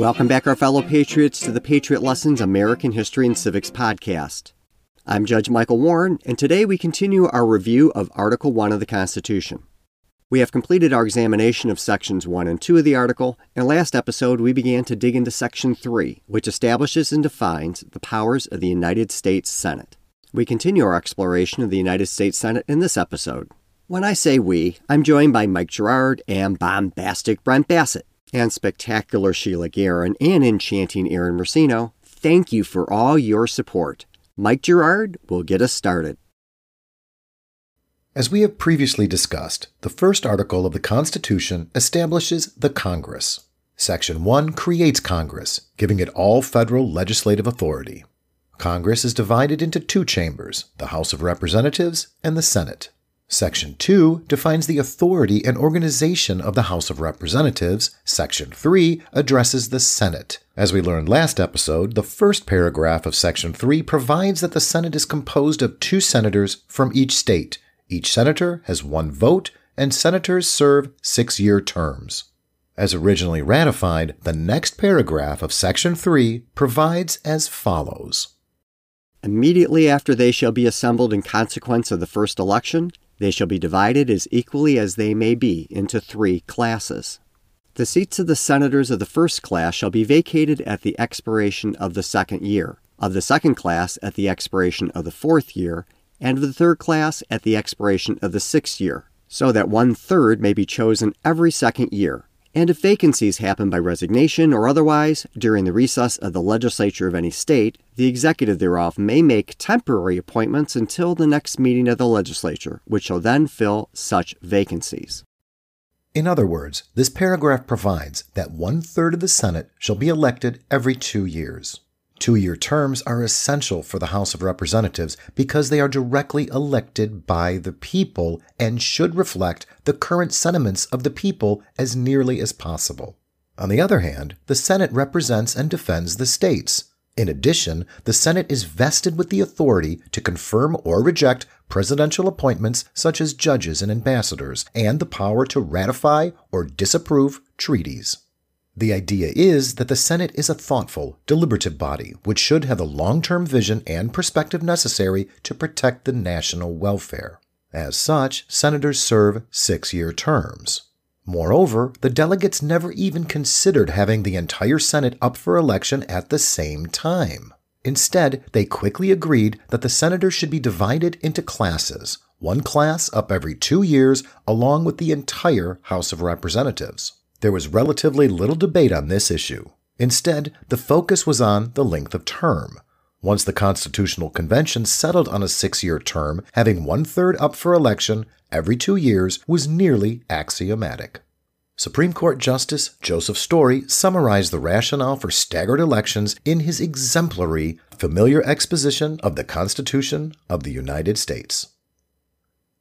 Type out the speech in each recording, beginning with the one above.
Welcome back, our fellow patriots, to the Patriot Lessons American History and Civics podcast. I'm Judge Michael Warren, and today we continue our review of Article 1 of the Constitution. We have completed our examination of Sections 1 and 2 of the article, and last episode we began to dig into Section 3, which establishes and defines the powers of the United States Senate. We continue our exploration of the United States Senate in this episode. When I say we, I'm joined by Mike Gerard and bombastic Brent Bassett and spectacular Sheila Guerin and enchanting Aaron Mercino, thank you for all your support. Mike Gerard will get us started. As we have previously discussed, the first article of the Constitution establishes the Congress. Section 1 creates Congress, giving it all federal legislative authority. Congress is divided into two chambers, the House of Representatives and the Senate. Section 2 defines the authority and organization of the House of Representatives. Section 3 addresses the Senate. As we learned last episode, the first paragraph of Section 3 provides that the Senate is composed of two senators from each state. Each senator has one vote, and senators serve six year terms. As originally ratified, the next paragraph of Section 3 provides as follows Immediately after they shall be assembled in consequence of the first election, they shall be divided as equally as they may be into three classes. The seats of the senators of the first class shall be vacated at the expiration of the second year, of the second class at the expiration of the fourth year, and of the third class at the expiration of the sixth year, so that one third may be chosen every second year, and if vacancies happen by resignation or otherwise during the recess of the legislature of any state, the executive thereof may make temporary appointments until the next meeting of the legislature, which shall then fill such vacancies. In other words, this paragraph provides that one third of the Senate shall be elected every two years. Two year terms are essential for the House of Representatives because they are directly elected by the people and should reflect the current sentiments of the people as nearly as possible. On the other hand, the Senate represents and defends the states. In addition, the Senate is vested with the authority to confirm or reject presidential appointments such as judges and ambassadors, and the power to ratify or disapprove treaties. The idea is that the Senate is a thoughtful, deliberative body which should have the long term vision and perspective necessary to protect the national welfare. As such, senators serve six year terms. Moreover, the delegates never even considered having the entire Senate up for election at the same time. Instead, they quickly agreed that the senators should be divided into classes, one class up every two years, along with the entire House of Representatives. There was relatively little debate on this issue. Instead, the focus was on the length of term. Once the Constitutional Convention settled on a six year term, having one third up for election every two years was nearly axiomatic. Supreme Court Justice Joseph Story summarized the rationale for staggered elections in his exemplary, familiar exposition of the Constitution of the United States.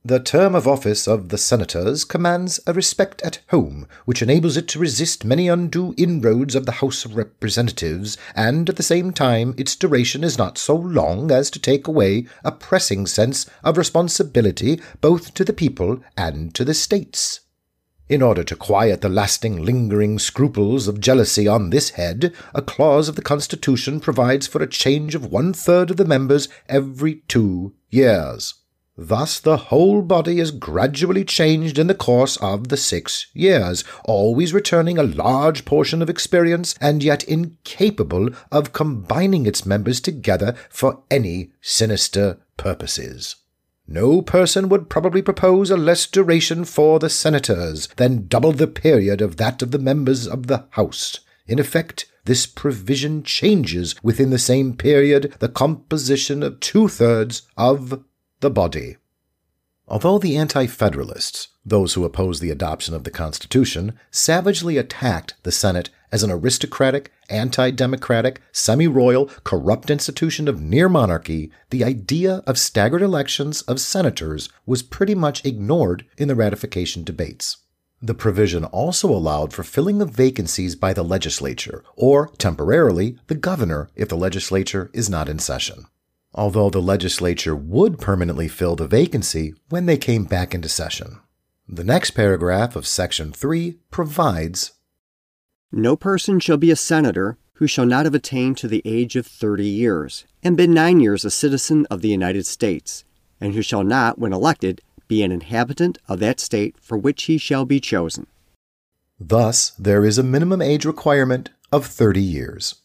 The term of office of the senators commands a respect at home which enables it to resist many undue inroads of the House of Representatives, and at the same time its duration is not so long as to take away a pressing sense of responsibility both to the people and to the states. In order to quiet the lasting, lingering scruples of jealousy on this head, a clause of the Constitution provides for a change of one third of the members every two years. Thus, the whole body is gradually changed in the course of the six years, always returning a large portion of experience and yet incapable of combining its members together for any sinister purposes. No person would probably propose a less duration for the senators than double the period of that of the members of the House. In effect, this provision changes within the same period the composition of two thirds of the body. Although the Anti Federalists, those who opposed the adoption of the Constitution, savagely attacked the Senate as an aristocratic, anti democratic, semi royal, corrupt institution of near monarchy, the idea of staggered elections of senators was pretty much ignored in the ratification debates. The provision also allowed for filling of vacancies by the legislature, or temporarily the governor if the legislature is not in session although the legislature would permanently fill the vacancy when they came back into session. The next paragraph of Section 3 provides No person shall be a senator who shall not have attained to the age of thirty years, and been nine years a citizen of the United States, and who shall not, when elected, be an inhabitant of that state for which he shall be chosen. Thus, there is a minimum age requirement of 30 years.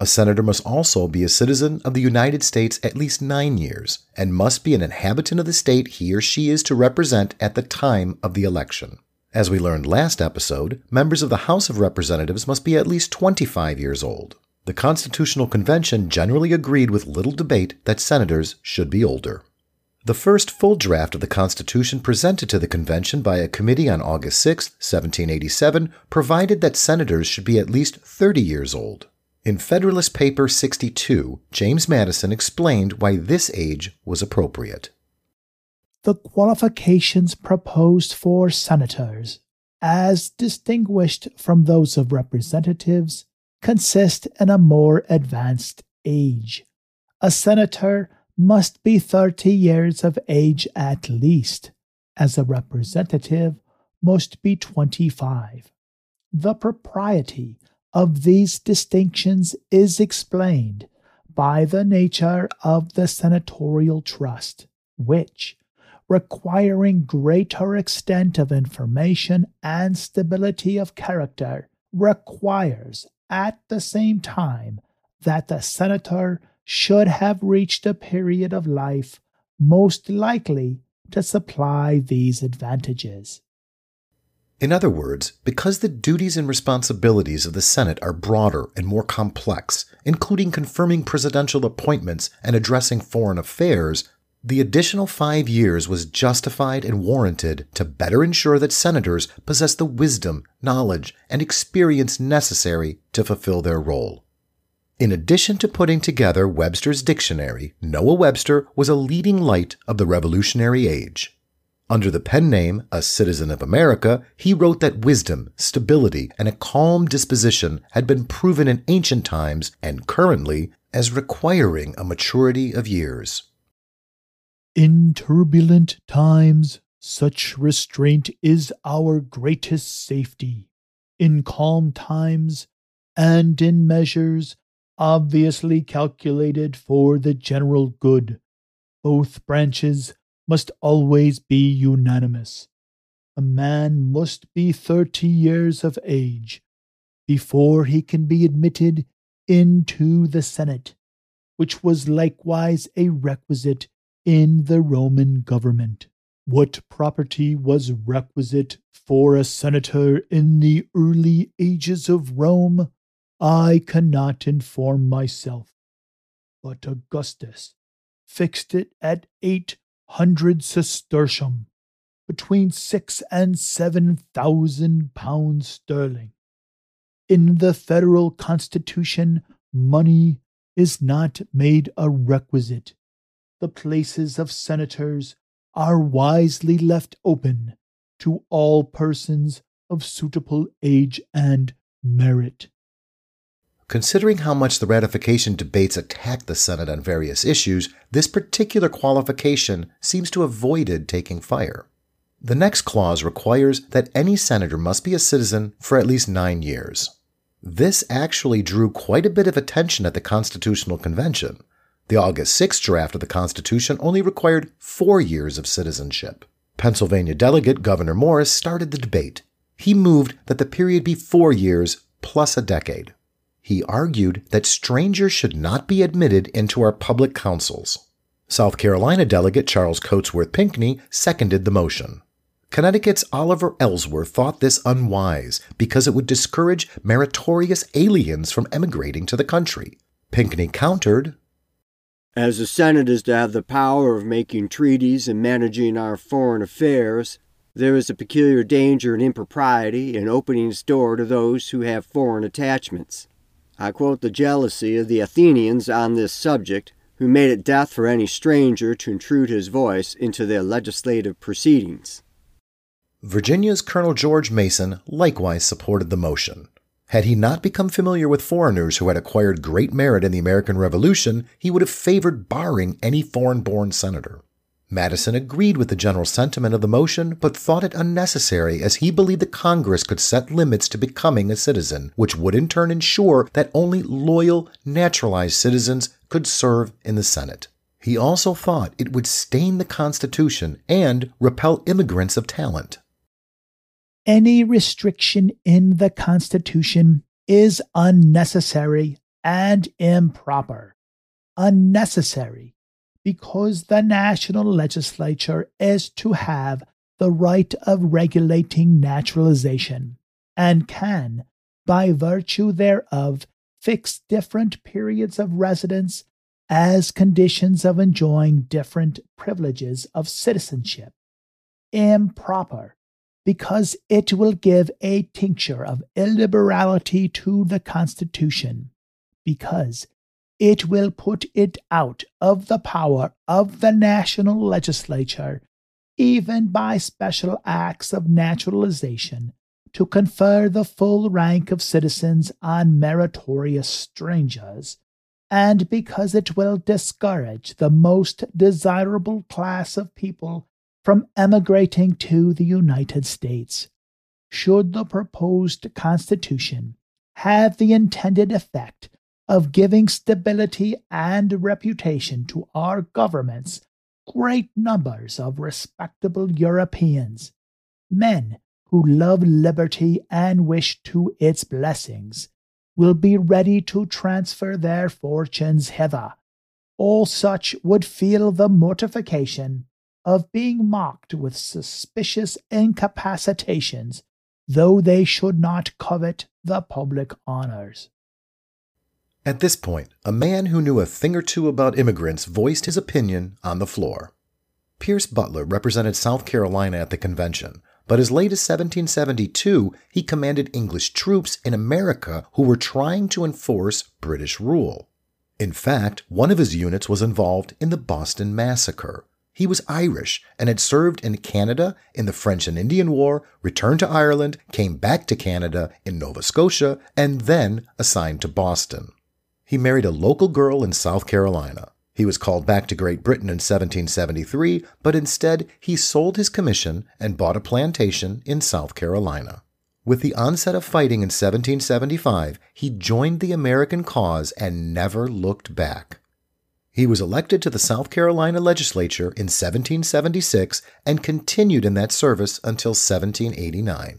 A senator must also be a citizen of the United States at least nine years and must be an inhabitant of the state he or she is to represent at the time of the election. As we learned last episode, members of the House of Representatives must be at least 25 years old. The Constitutional Convention generally agreed with little debate that senators should be older. The first full draft of the Constitution presented to the Convention by a committee on August 6, 1787, provided that senators should be at least 30 years old. In Federalist Paper 62, James Madison explained why this age was appropriate. The qualifications proposed for senators, as distinguished from those of representatives, consist in a more advanced age. A senator must be 30 years of age at least, as a representative must be 25. The propriety of these distinctions is explained by the nature of the senatorial trust, which, requiring greater extent of information and stability of character, requires at the same time that the senator should have reached a period of life most likely to supply these advantages. In other words, because the duties and responsibilities of the Senate are broader and more complex, including confirming presidential appointments and addressing foreign affairs, the additional five years was justified and warranted to better ensure that senators possess the wisdom, knowledge, and experience necessary to fulfill their role. In addition to putting together Webster's dictionary, Noah Webster was a leading light of the Revolutionary Age. Under the pen name A Citizen of America, he wrote that wisdom, stability, and a calm disposition had been proven in ancient times and currently as requiring a maturity of years. In turbulent times, such restraint is our greatest safety. In calm times, and in measures obviously calculated for the general good, both branches must always be unanimous. A man must be thirty years of age before he can be admitted into the Senate, which was likewise a requisite in the Roman government. What property was requisite for a senator in the early ages of Rome, I cannot inform myself. But Augustus fixed it at eight hundred sestertium, between six and seven thousand pounds sterling. In the federal constitution, money is not made a requisite. The places of senators are wisely left open to all persons of suitable age and merit. Considering how much the ratification debates attack the Senate on various issues, this particular qualification seems to have avoided taking fire. The next clause requires that any senator must be a citizen for at least nine years. This actually drew quite a bit of attention at the Constitutional Convention. The August 6 draft of the Constitution only required four years of citizenship. Pennsylvania delegate Gouverneur Morris started the debate. He moved that the period be four years plus a decade he argued that strangers should not be admitted into our public councils. South Carolina delegate Charles Cotesworth Pinckney seconded the motion. Connecticut's Oliver Ellsworth thought this unwise because it would discourage meritorious aliens from emigrating to the country. Pinckney countered As the Senate is to have the power of making treaties and managing our foreign affairs, there is a peculiar danger and impropriety in opening its door to those who have foreign attachments. I quote the jealousy of the Athenians on this subject, who made it death for any stranger to intrude his voice into their legislative proceedings. Virginia's Colonel George Mason likewise supported the motion. Had he not become familiar with foreigners who had acquired great merit in the American Revolution, he would have favored barring any foreign born senator. Madison agreed with the general sentiment of the motion, but thought it unnecessary as he believed that Congress could set limits to becoming a citizen, which would in turn ensure that only loyal, naturalized citizens could serve in the Senate. He also thought it would stain the Constitution and repel immigrants of talent. Any restriction in the Constitution is unnecessary and improper. Unnecessary because the national legislature is to have the right of regulating naturalization and can, by virtue thereof, fix different periods of residence as conditions of enjoying different privileges of citizenship. Improper, because it will give a tincture of illiberality to the Constitution, because it will put it out of the power of the national legislature, even by special acts of naturalization, to confer the full rank of citizens on meritorious strangers and because it will discourage the most desirable class of people from emigrating to the United States. Should the proposed Constitution have the intended effect of giving stability and reputation to our governments, great numbers of respectable Europeans, men who love liberty and wish to its blessings, will be ready to transfer their fortunes hither. All such would feel the mortification of being mocked with suspicious incapacitations, though they should not covet the public honors. At this point, a man who knew a thing or two about immigrants voiced his opinion on the floor. Pierce Butler represented South Carolina at the convention, but as late as 1772, he commanded English troops in America who were trying to enforce British rule. In fact, one of his units was involved in the Boston Massacre. He was Irish and had served in Canada in the French and Indian War, returned to Ireland, came back to Canada in Nova Scotia, and then assigned to Boston. He married a local girl in South Carolina. He was called back to Great Britain in 1773, but instead he sold his commission and bought a plantation in South Carolina. With the onset of fighting in 1775, he joined the American cause and never looked back. He was elected to the South Carolina legislature in 1776 and continued in that service until 1789.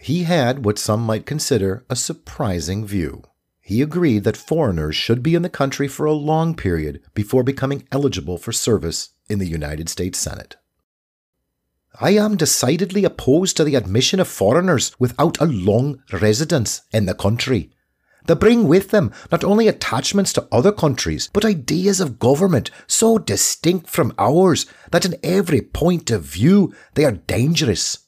He had what some might consider a surprising view he agreed that foreigners should be in the country for a long period before becoming eligible for service in the United States Senate. I am decidedly opposed to the admission of foreigners without a long residence in the country. They bring with them not only attachments to other countries, but ideas of government so distinct from ours that in every point of view they are dangerous.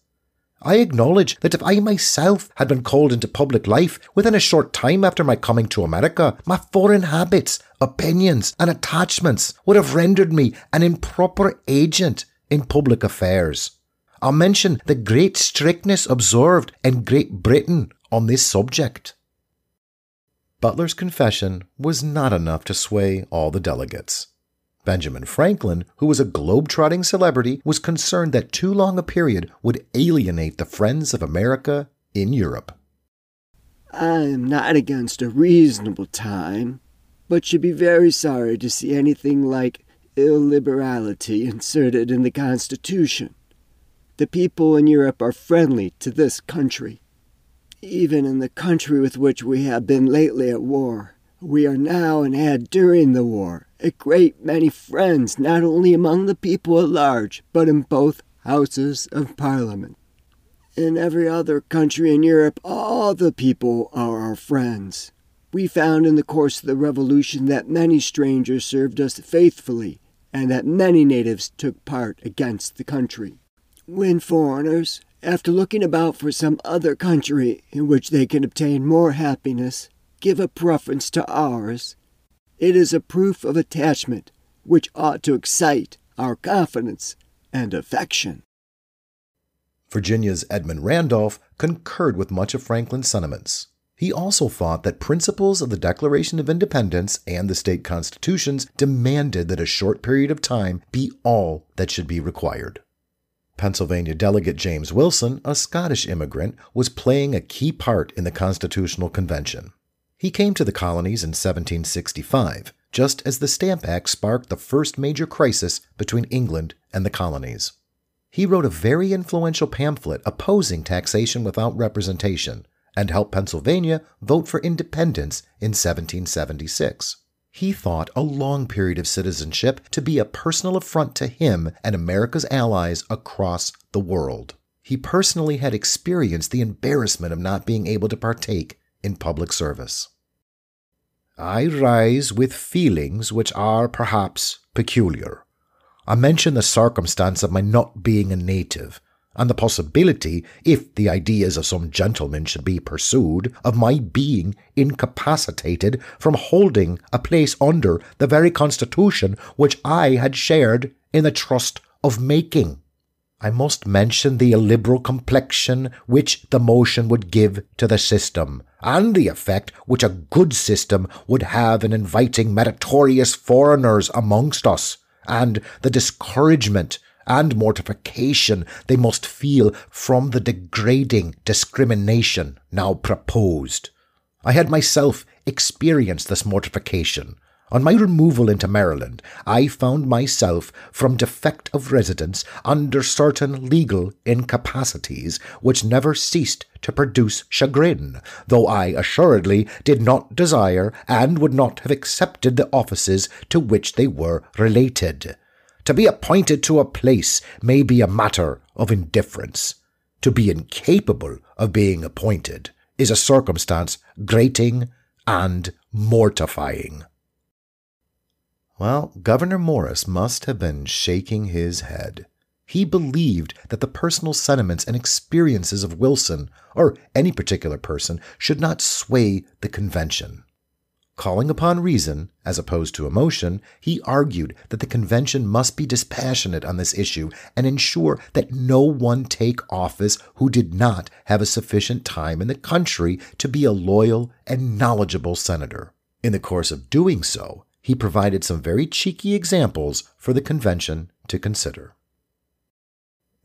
I acknowledge that if I myself had been called into public life within a short time after my coming to America, my foreign habits, opinions, and attachments would have rendered me an improper agent in public affairs. I'll mention the great strictness observed in Great Britain on this subject. Butler's confession was not enough to sway all the delegates. Benjamin Franklin, who was a globe-trotting celebrity, was concerned that too long a period would alienate the friends of America in Europe. I am not against a reasonable time, but should be very sorry to see anything like illiberality inserted in the Constitution. The people in Europe are friendly to this country. Even in the country with which we have been lately at war, we are now and had during the war a great many friends, not only among the people at large, but in both houses of parliament. In every other country in Europe, all the people are our friends. We found in the course of the Revolution that many strangers served us faithfully, and that many natives took part against the country. When foreigners, after looking about for some other country in which they can obtain more happiness, give a preference to ours, it is a proof of attachment which ought to excite our confidence and affection. Virginia's Edmund Randolph concurred with much of Franklin's sentiments. He also thought that principles of the Declaration of Independence and the state constitutions demanded that a short period of time be all that should be required. Pennsylvania delegate James Wilson, a Scottish immigrant, was playing a key part in the Constitutional Convention. He came to the colonies in 1765, just as the Stamp Act sparked the first major crisis between England and the colonies. He wrote a very influential pamphlet opposing taxation without representation and helped Pennsylvania vote for independence in 1776. He thought a long period of citizenship to be a personal affront to him and America's allies across the world. He personally had experienced the embarrassment of not being able to partake in public service. I rise with feelings which are perhaps peculiar. I mention the circumstance of my not being a native, and the possibility, if the ideas of some gentlemen should be pursued, of my being incapacitated from holding a place under the very Constitution which I had shared in the trust of making. I must mention the illiberal complexion which the motion would give to the system, and the effect which a good system would have in inviting meritorious foreigners amongst us, and the discouragement and mortification they must feel from the degrading discrimination now proposed. I had myself experienced this mortification. On my removal into Maryland, I found myself, from defect of residence, under certain legal incapacities which never ceased to produce chagrin, though I assuredly did not desire and would not have accepted the offices to which they were related. To be appointed to a place may be a matter of indifference. To be incapable of being appointed is a circumstance grating and mortifying. Well, Gouverneur Morris must have been shaking his head. He believed that the personal sentiments and experiences of Wilson, or any particular person, should not sway the convention. Calling upon reason, as opposed to emotion, he argued that the convention must be dispassionate on this issue and ensure that no one take office who did not have a sufficient time in the country to be a loyal and knowledgeable senator. In the course of doing so, he provided some very cheeky examples for the convention to consider.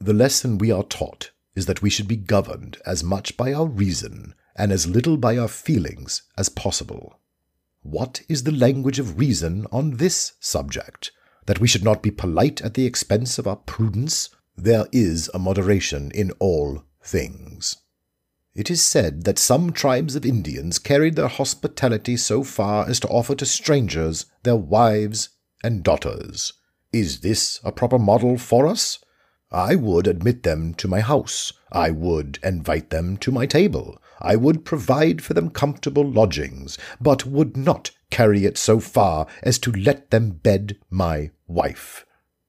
The lesson we are taught is that we should be governed as much by our reason and as little by our feelings as possible. What is the language of reason on this subject? That we should not be polite at the expense of our prudence? There is a moderation in all things. It is said that some tribes of Indians carried their hospitality so far as to offer to strangers their wives and daughters. Is this a proper model for us? I would admit them to my house. I would invite them to my table. I would provide for them comfortable lodgings, but would not carry it so far as to let them bed my wife.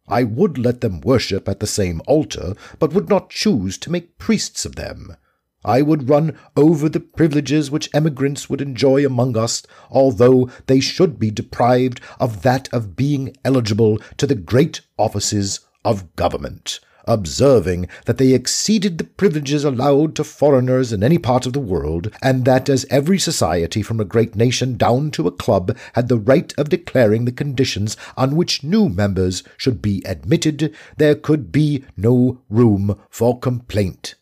I would let them worship at the same altar, but would not choose to make priests of them. I would run over the privileges which emigrants would enjoy among us, although they should be deprived of that of being eligible to the great offices of government observing that they exceeded the privileges allowed to foreigners in any part of the world, and that as every society from a great nation down to a club had the right of declaring the conditions on which new members should be admitted, there could be no room for complaint.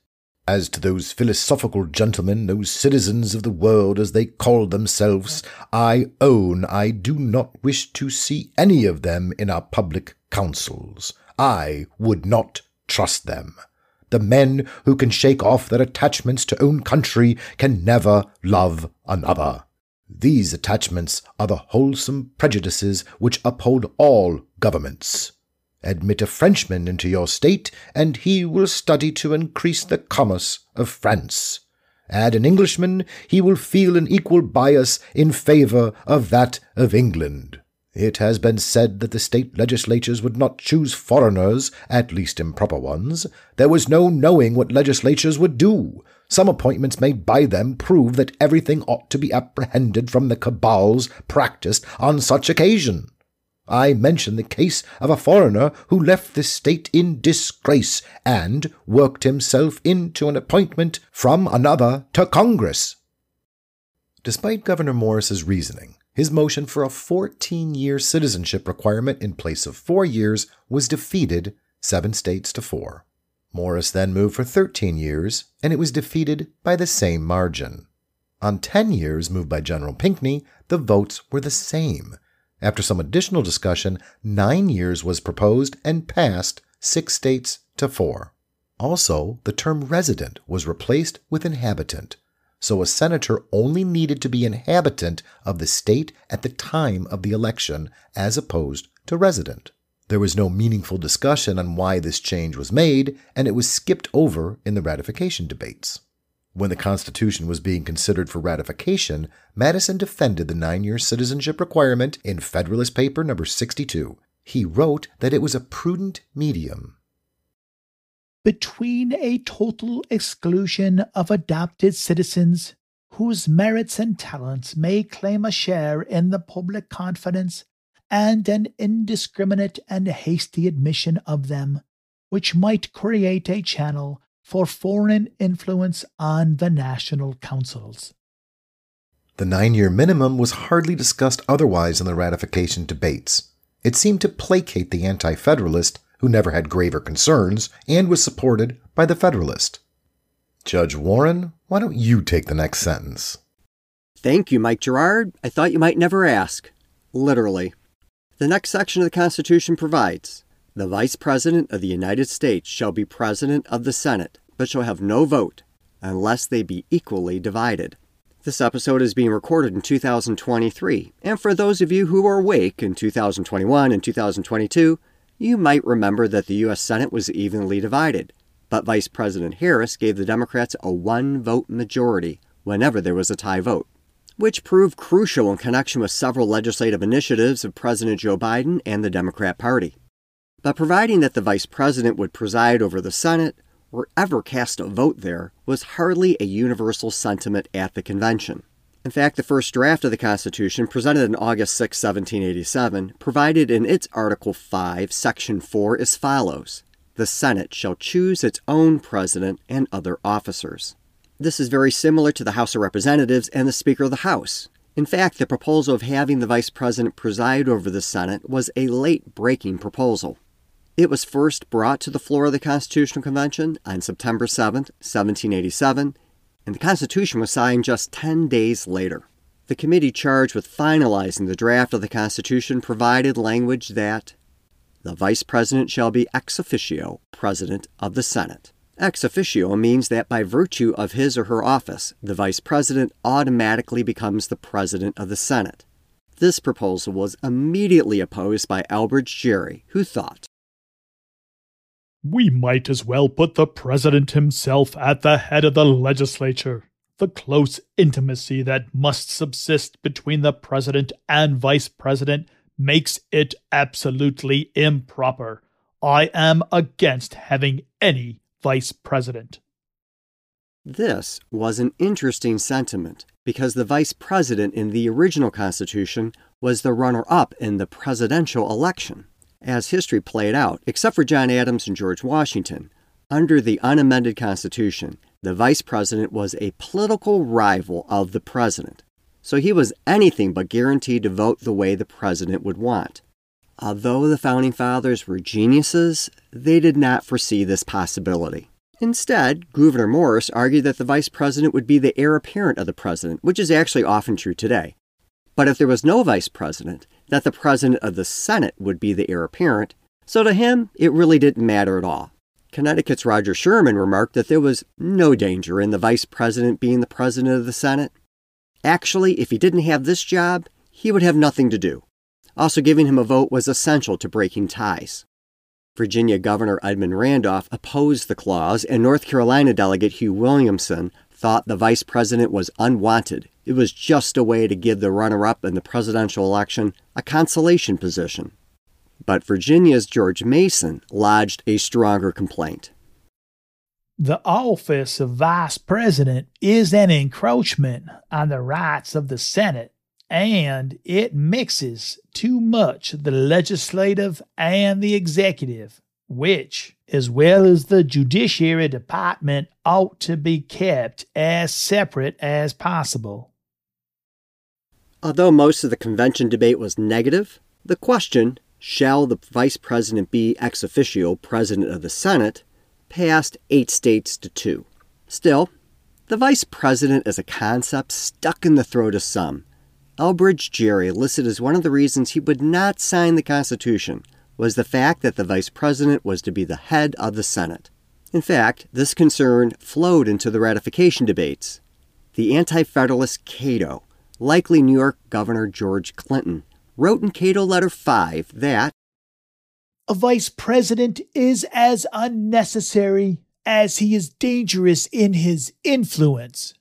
As to those philosophical gentlemen, those citizens of the world as they call themselves, I own I do not wish to see any of them in our public councils. I would not trust them. The men who can shake off their attachments to own country can never love another. These attachments are the wholesome prejudices which uphold all governments. Admit a Frenchman into your state, and he will study to increase the commerce of France. Add an Englishman, he will feel an equal bias in favor of that of England. It has been said that the state legislatures would not choose foreigners, at least improper ones. There was no knowing what legislatures would do. Some appointments made by them prove that everything ought to be apprehended from the cabals practised on such occasion. I mention the case of a foreigner who left the state in disgrace and worked himself into an appointment from another to Congress. Despite Gouverneur Morris's reasoning, his motion for a 14 year citizenship requirement in place of four years was defeated seven states to four. Morris then moved for 13 years, and it was defeated by the same margin. On 10 years, moved by General Pinckney, the votes were the same. After some additional discussion, nine years was proposed and passed six states to four. Also, the term resident was replaced with inhabitant, so a senator only needed to be inhabitant of the state at the time of the election as opposed to resident. There was no meaningful discussion on why this change was made, and it was skipped over in the ratification debates. When the Constitution was being considered for ratification, Madison defended the nine year citizenship requirement in Federalist Paper number 62. He wrote that it was a prudent medium. Between a total exclusion of adopted citizens whose merits and talents may claim a share in the public confidence and an indiscriminate and hasty admission of them, which might create a channel for foreign influence on the national councils. The nine year minimum was hardly discussed otherwise in the ratification debates. It seemed to placate the anti federalist, who never had graver concerns, and was supported by the federalist. Judge Warren, why don't you take the next sentence? Thank you, Mike Gerard. I thought you might never ask. Literally. The next section of the Constitution provides The Vice President of the United States shall be President of the Senate, but shall have no vote, unless they be equally divided. This episode is being recorded in 2023, and for those of you who are awake in 2021 and 2022, you might remember that the U.S. Senate was evenly divided, but Vice President Harris gave the Democrats a one vote majority whenever there was a tie vote which proved crucial in connection with several legislative initiatives of President Joe Biden and the Democrat Party. But providing that the Vice President would preside over the Senate or ever cast a vote there was hardly a universal sentiment at the convention. In fact, the first draft of the Constitution, presented on August 6, 1787, provided in its Article 5, Section 4 as follows The Senate shall choose its own president and other officers. This is very similar to the House of Representatives and the Speaker of the House. In fact, the proposal of having the Vice President preside over the Senate was a late breaking proposal. It was first brought to the floor of the Constitutional Convention on September 7, 1787, and the Constitution was signed just 10 days later. The committee charged with finalizing the draft of the Constitution provided language that the Vice President shall be ex officio President of the Senate. Ex officio means that by virtue of his or her office, the Vice President automatically becomes the President of the Senate. This proposal was immediately opposed by Elbridge Gerry, who thought, We might as well put the President himself at the head of the legislature. The close intimacy that must subsist between the President and Vice President makes it absolutely improper. I am against having any vice president. This was an interesting sentiment because the vice president in the original Constitution was the runner up in the presidential election. As history played out, except for John Adams and George Washington, under the unamended Constitution, the vice president was a political rival of the president, so he was anything but guaranteed to vote the way the president would want. Although the Founding Fathers were geniuses, they did not foresee this possibility. Instead, Gouverneur Morris argued that the vice president would be the heir apparent of the president, which is actually often true today. But if there was no vice president, that the president of the Senate would be the heir apparent, so to him, it really didn't matter at all. Connecticut's Roger Sherman remarked that there was no danger in the vice president being the president of the Senate. Actually, if he didn't have this job, he would have nothing to do. Also, giving him a vote was essential to breaking ties. Virginia Governor Edmund Randolph opposed the clause, and North Carolina delegate Hugh Williamson thought the vice president was unwanted. It was just a way to give the runner up in the presidential election a consolation position. But Virginia's George Mason lodged a stronger complaint. The office of vice president is an encroachment on the rights of the Senate and it mixes too much the legislative and the executive, which, as well as the judiciary department, ought to be kept as separate as possible. Although most of the convention debate was negative, the question, shall the vice president be ex officio president of the Senate, passed eight states to two. Still, the vice president as a concept stuck in the throat of some. Elbridge Gerry listed as one of the reasons he would not sign the Constitution was the fact that the vice president was to be the head of the Senate. In fact, this concern flowed into the ratification debates. The Anti Federalist Cato, likely New York Governor George Clinton, wrote in Cato Letter 5 that a vice president is as unnecessary as he is dangerous in his influence.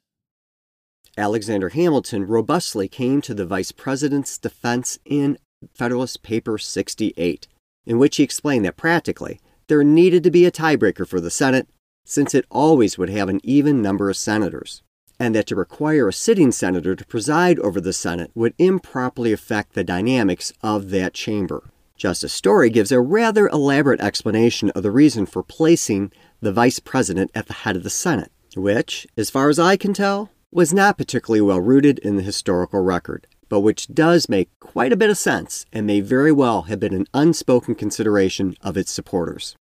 Alexander Hamilton robustly came to the vice president's defense in Federalist Paper 68, in which he explained that practically there needed to be a tiebreaker for the Senate, since it always would have an even number of senators, and that to require a sitting senator to preside over the Senate would improperly affect the dynamics of that chamber. Justice Story gives a rather elaborate explanation of the reason for placing the vice president at the head of the Senate, which, as far as I can tell, was not particularly well rooted in the historical record, but which does make quite a bit of sense and may very well have been an unspoken consideration of its supporters.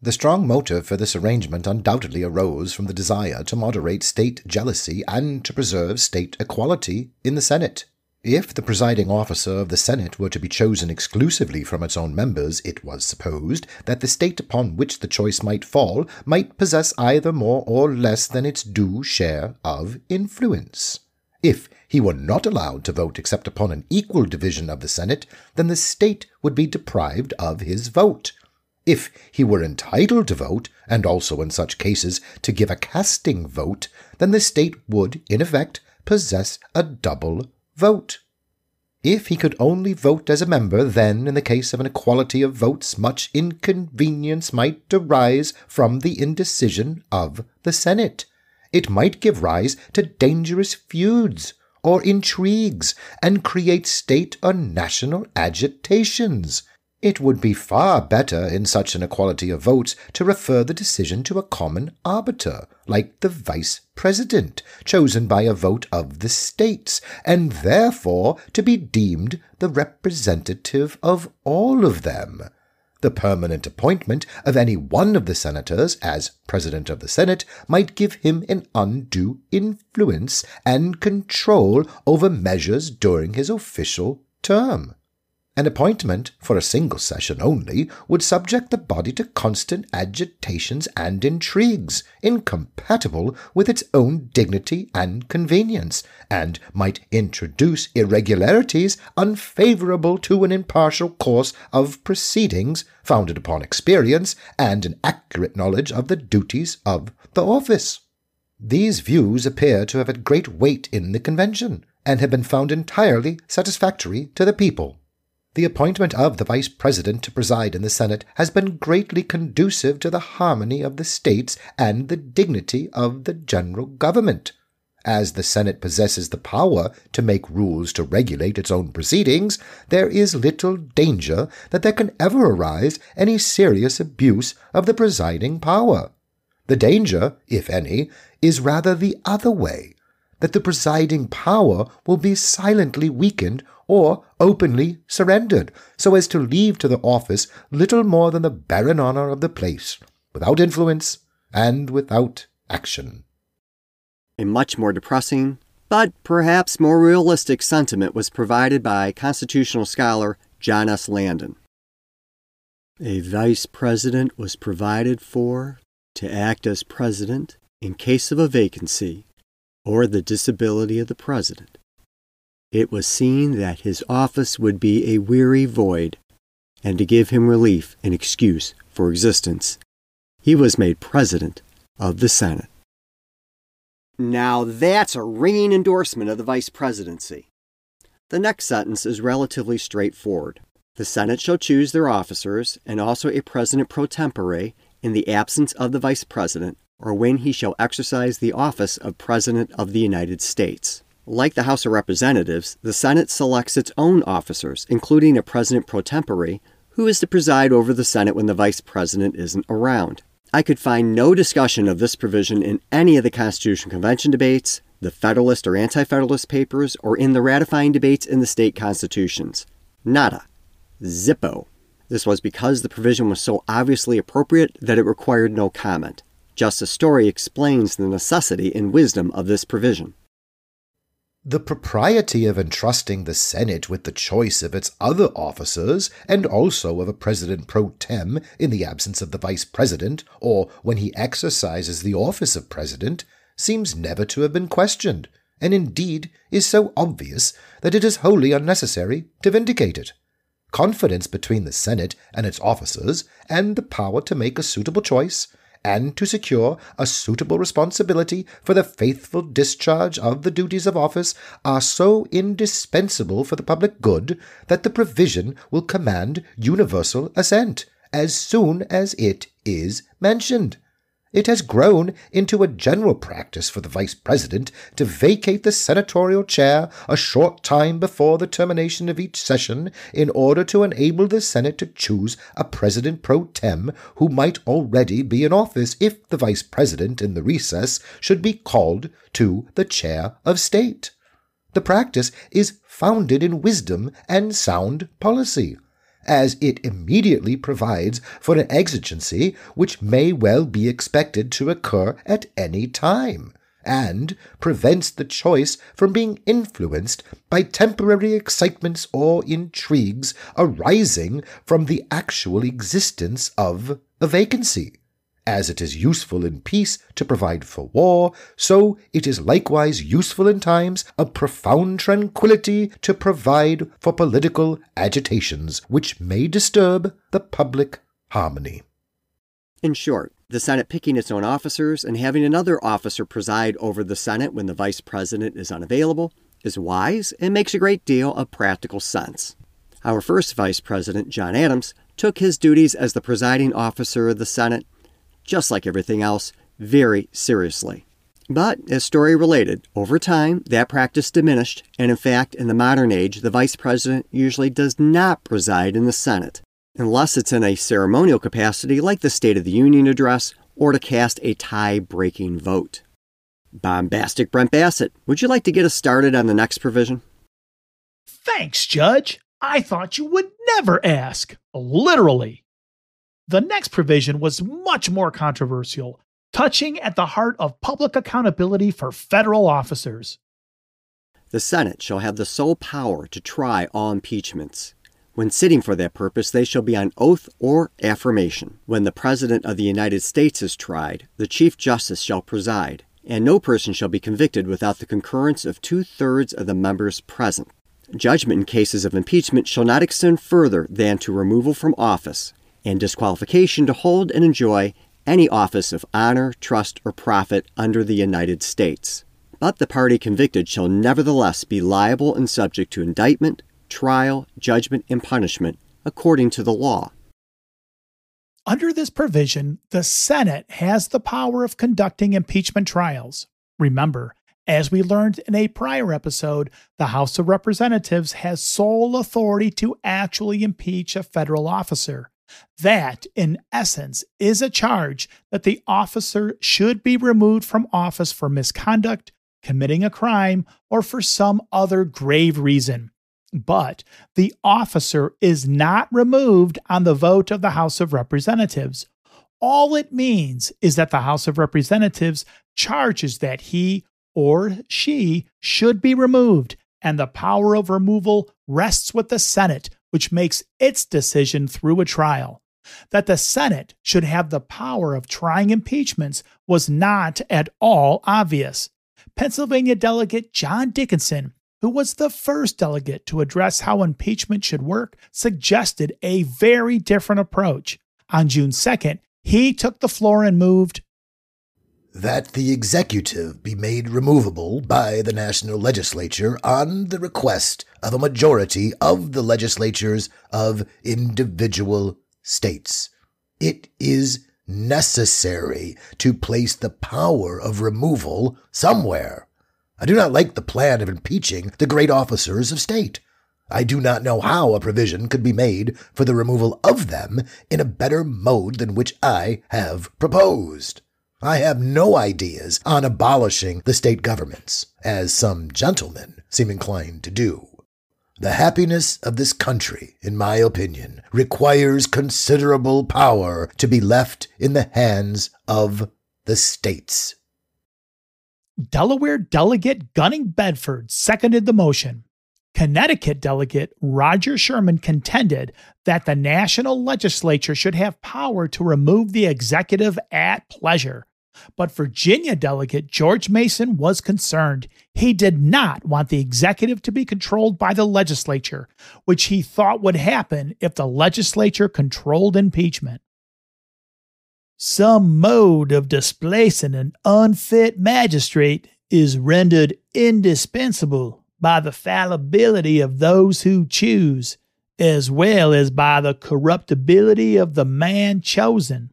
The strong motive for this arrangement undoubtedly arose from the desire to moderate state jealousy and to preserve state equality in the Senate. If the presiding officer of the Senate were to be chosen exclusively from its own members, it was supposed that the state upon which the choice might fall might possess either more or less than its due share of influence. If he were not allowed to vote except upon an equal division of the Senate, then the state would be deprived of his vote. If he were entitled to vote, and also in such cases to give a casting vote, then the state would, in effect, possess a double vote. If he could only vote as a member, then, in the case of an equality of votes, much inconvenience might arise from the indecision of the Senate. It might give rise to dangerous feuds or intrigues and create state or national agitations. It would be far better in such an equality of votes to refer the decision to a common arbiter, like the vice president, chosen by a vote of the states, and therefore to be deemed the representative of all of them. The permanent appointment of any one of the senators as President of the Senate might give him an undue influence and control over measures during his official term. An appointment for a single session only would subject the body to constant agitations and intrigues, incompatible with its own dignity and convenience, and might introduce irregularities unfavorable to an impartial course of proceedings founded upon experience and an accurate knowledge of the duties of the office. These views appear to have had great weight in the convention, and have been found entirely satisfactory to the people. The appointment of the Vice President to preside in the Senate has been greatly conducive to the harmony of the states and the dignity of the general government. As the Senate possesses the power to make rules to regulate its own proceedings, there is little danger that there can ever arise any serious abuse of the presiding power. The danger, if any, is rather the other way that the presiding power will be silently weakened or openly surrendered, so as to leave to the office little more than the barren honour of the place, without influence and without action. A much more depressing, but perhaps more realistic sentiment was provided by constitutional scholar John S. Landon. A vice president was provided for to act as president in case of a vacancy or the disability of the president it was seen that his office would be a weary void, and to give him relief and excuse for existence, he was made President of the Senate. Now that's a ringing endorsement of the vice presidency. The next sentence is relatively straightforward. The Senate shall choose their officers and also a president pro tempore in the absence of the vice president or when he shall exercise the office of President of the United States. Like the House of Representatives, the Senate selects its own officers, including a president pro tempore, who is to preside over the Senate when the vice president isn't around. I could find no discussion of this provision in any of the Constitution Convention debates, the Federalist or Anti Federalist papers, or in the ratifying debates in the state constitutions. Nada. Zippo. This was because the provision was so obviously appropriate that it required no comment. Justice Story explains the necessity and wisdom of this provision. The propriety of entrusting the Senate with the choice of its other officers, and also of a president pro tem in the absence of the vice president, or when he exercises the office of president, seems never to have been questioned, and indeed is so obvious that it is wholly unnecessary to vindicate it. Confidence between the Senate and its officers, and the power to make a suitable choice, and to secure a suitable responsibility for the faithful discharge of the duties of office are so indispensable for the public good that the provision will command universal assent as soon as it is mentioned. It has grown into a general practice for the Vice President to vacate the senatorial chair a short time before the termination of each session in order to enable the Senate to choose a President pro tem who might already be in office if the Vice President in the recess should be called to the chair of state. The practice is founded in wisdom and sound policy as it immediately provides for an exigency which may well be expected to occur at any time, and prevents the choice from being influenced by temporary excitements or intrigues arising from the actual existence of a vacancy. As it is useful in peace to provide for war, so it is likewise useful in times of profound tranquillity to provide for political agitations which may disturb the public harmony. In short, the Senate picking its own officers and having another officer preside over the Senate when the Vice President is unavailable is wise and makes a great deal of practical sense. Our first Vice President, John Adams, took his duties as the presiding officer of the Senate just like everything else, very seriously. But, as story related, over time that practice diminished, and in fact, in the modern age, the vice president usually does not preside in the Senate, unless it's in a ceremonial capacity like the State of the Union address or to cast a tie breaking vote. Bombastic Brent Bassett, would you like to get us started on the next provision? Thanks, Judge. I thought you would never ask. Literally. The next provision was much more controversial, touching at the heart of public accountability for federal officers. The Senate shall have the sole power to try all impeachments. When sitting for that purpose, they shall be on oath or affirmation. When the President of the United States is tried, the Chief Justice shall preside, and no person shall be convicted without the concurrence of two thirds of the members present. Judgment in cases of impeachment shall not extend further than to removal from office, and disqualification to hold and enjoy any office of honor, trust, or profit under the United States. But the party convicted shall nevertheless be liable and subject to indictment, trial, judgment, and punishment according to the law. Under this provision, the Senate has the power of conducting impeachment trials. Remember, as we learned in a prior episode, the House of Representatives has sole authority to actually impeach a federal officer. That, in essence, is a charge that the officer should be removed from office for misconduct, committing a crime, or for some other grave reason. But the officer is not removed on the vote of the House of Representatives. All it means is that the House of Representatives charges that he or she should be removed, and the power of removal rests with the Senate which makes its decision through a trial. That the Senate should have the power of trying impeachments was not at all obvious. Pennsylvania delegate John Dickinson, who was the first delegate to address how impeachment should work, suggested a very different approach. On June 2nd, he took the floor and moved that the executive be made removable by the national legislature on the request of a majority of the legislatures of individual states. It is necessary to place the power of removal somewhere. I do not like the plan of impeaching the great officers of state. I do not know how a provision could be made for the removal of them in a better mode than which I have proposed. I have no ideas on abolishing the state governments, as some gentlemen seem inclined to do. The happiness of this country, in my opinion, requires considerable power to be left in the hands of the states. Delaware delegate Gunning Bedford seconded the motion. Connecticut delegate Roger Sherman contended that the national legislature should have power to remove the executive at pleasure. But Virginia delegate George Mason was concerned. He did not want the executive to be controlled by the legislature, which he thought would happen if the legislature controlled impeachment. Some mode of displacing an unfit magistrate is rendered indispensable by the fallibility of those who choose, as well as by the corruptibility of the man chosen.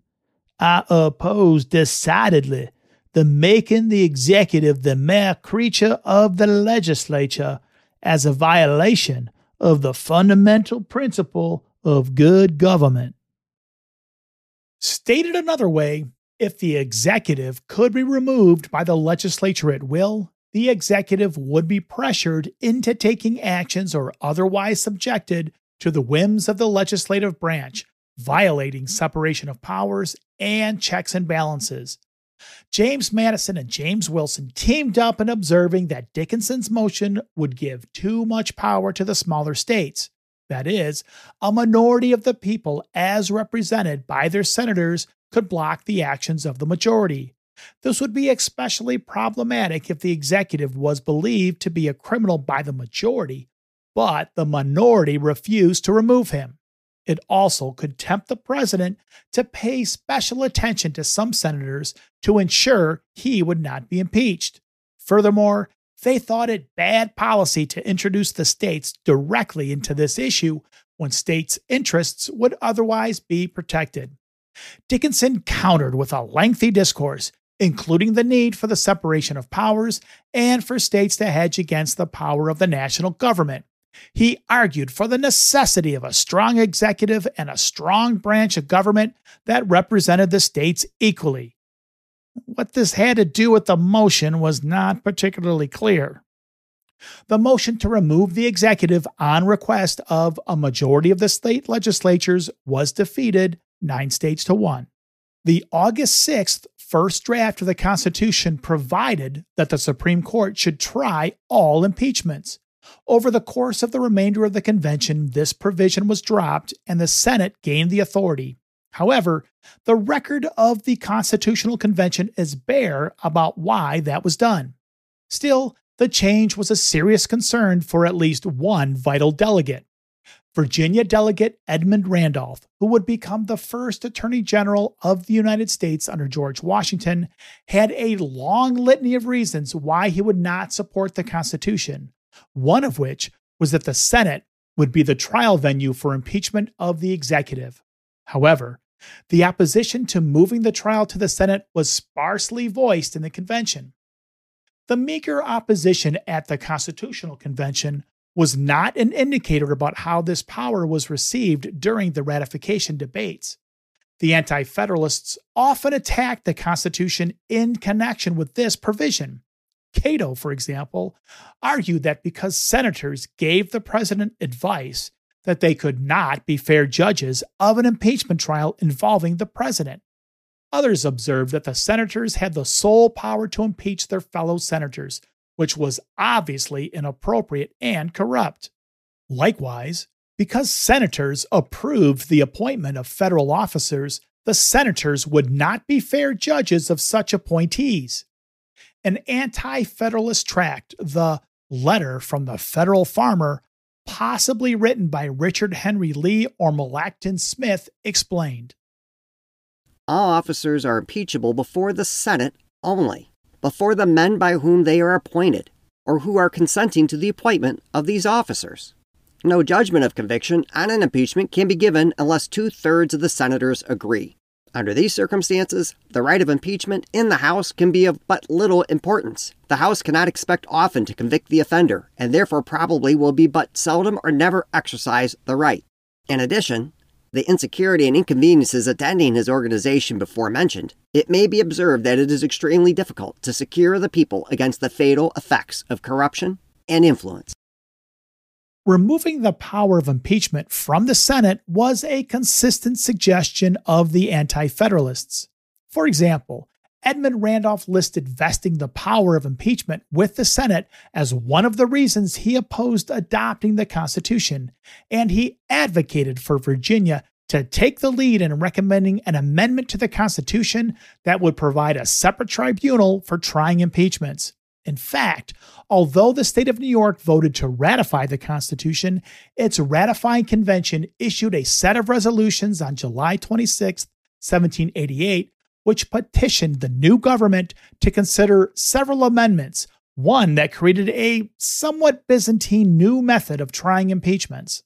I oppose decidedly the making the executive the mere creature of the legislature as a violation of the fundamental principle of good government. Stated another way, if the executive could be removed by the legislature at will, the executive would be pressured into taking actions or otherwise subjected to the whims of the legislative branch, violating separation of powers and checks and balances. James Madison and James Wilson teamed up in observing that Dickinson's motion would give too much power to the smaller states. That is, a minority of the people, as represented by their senators, could block the actions of the majority. This would be especially problematic if the executive was believed to be a criminal by the majority, but the minority refused to remove him. It also could tempt the president to pay special attention to some senators to ensure he would not be impeached. Furthermore, they thought it bad policy to introduce the states directly into this issue when states' interests would otherwise be protected. Dickinson countered with a lengthy discourse including the need for the separation of powers and for states to hedge against the power of the national government. He argued for the necessity of a strong executive and a strong branch of government that represented the states equally. What this had to do with the motion was not particularly clear. The motion to remove the executive on request of a majority of the state legislatures was defeated nine states to one. The August 6th first draft of the Constitution provided that the Supreme Court should try all impeachments. Over the course of the remainder of the convention, this provision was dropped and the Senate gained the authority. However, the record of the Constitutional Convention is bare about why that was done. Still, the change was a serious concern for at least one vital delegate. Virginia delegate Edmund Randolph, who would become the first Attorney General of the United States under George Washington, had a long litany of reasons why he would not support the Constitution, one of which was that the Senate would be the trial venue for impeachment of the executive. However, the opposition to moving the trial to the Senate was sparsely voiced in the convention. The meager opposition at the Constitutional Convention was not an indicator about how this power was received during the ratification debates. The Anti Federalists often attacked the Constitution in connection with this provision. Cato, for example, argued that because senators gave the president advice that they could not be fair judges of an impeachment trial involving the president. Others observed that the senators had the sole power to impeach their fellow senators, which was obviously inappropriate and corrupt. Likewise, because senators approved the appointment of federal officers, the senators would not be fair judges of such appointees. An anti federalist tract, the Letter from the Federal Farmer, possibly written by Richard Henry Lee or Melancton Smith, explained All officers are impeachable before the Senate only before the men by whom they are appointed, or who are consenting to the appointment of these officers. No judgment of conviction on an impeachment can be given unless two thirds of the senators agree. Under these circumstances, the right of impeachment in the House can be of but little importance. The House cannot expect often to convict the offender, and therefore probably will be but seldom or never exercise the right. In addition, the insecurity and inconveniences attending his organization before mentioned, it may be observed that it is extremely difficult to secure the people against the fatal effects of corruption and influence. Removing the power of impeachment from the Senate was a consistent suggestion of the Anti Federalists. For example, Edmund Randolph listed vesting the power of impeachment with the Senate as one of the reasons he opposed adopting the Constitution, and he advocated for Virginia to take the lead in recommending an amendment to the Constitution that would provide a separate tribunal for trying impeachments. In fact, although the state of New York voted to ratify the Constitution, its ratifying convention issued a set of resolutions on July 26, 1788, which petitioned the new government to consider several amendments, one that created a somewhat Byzantine new method of trying impeachments.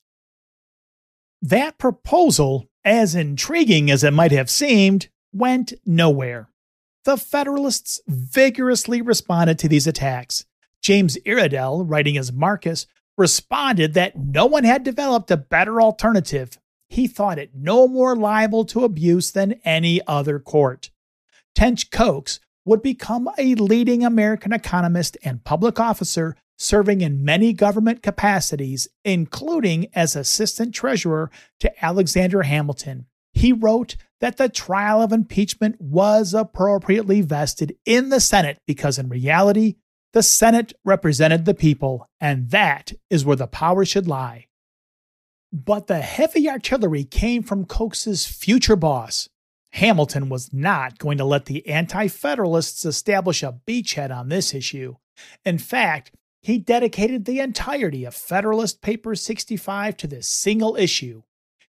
That proposal, as intriguing as it might have seemed, went nowhere. The Federalists vigorously responded to these attacks. James Iredell, writing as Marcus, responded that no one had developed a better alternative. He thought it no more liable to abuse than any other court. Tench Coxe would become a leading American economist and public officer, serving in many government capacities, including as assistant treasurer to Alexander Hamilton. He wrote that the trial of impeachment was appropriately vested in the Senate because, in reality, the Senate represented the people, and that is where the power should lie. But the heavy artillery came from Coxe's future boss. Hamilton was not going to let the Anti Federalists establish a beachhead on this issue. In fact, he dedicated the entirety of Federalist Paper 65 to this single issue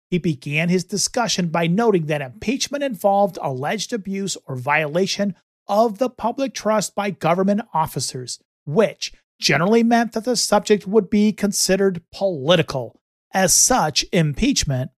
he began his discussion by noting that impeachment involved alleged abuse or violation of the public trust by government officers, which generally meant that the subject would be considered political. As such, impeachment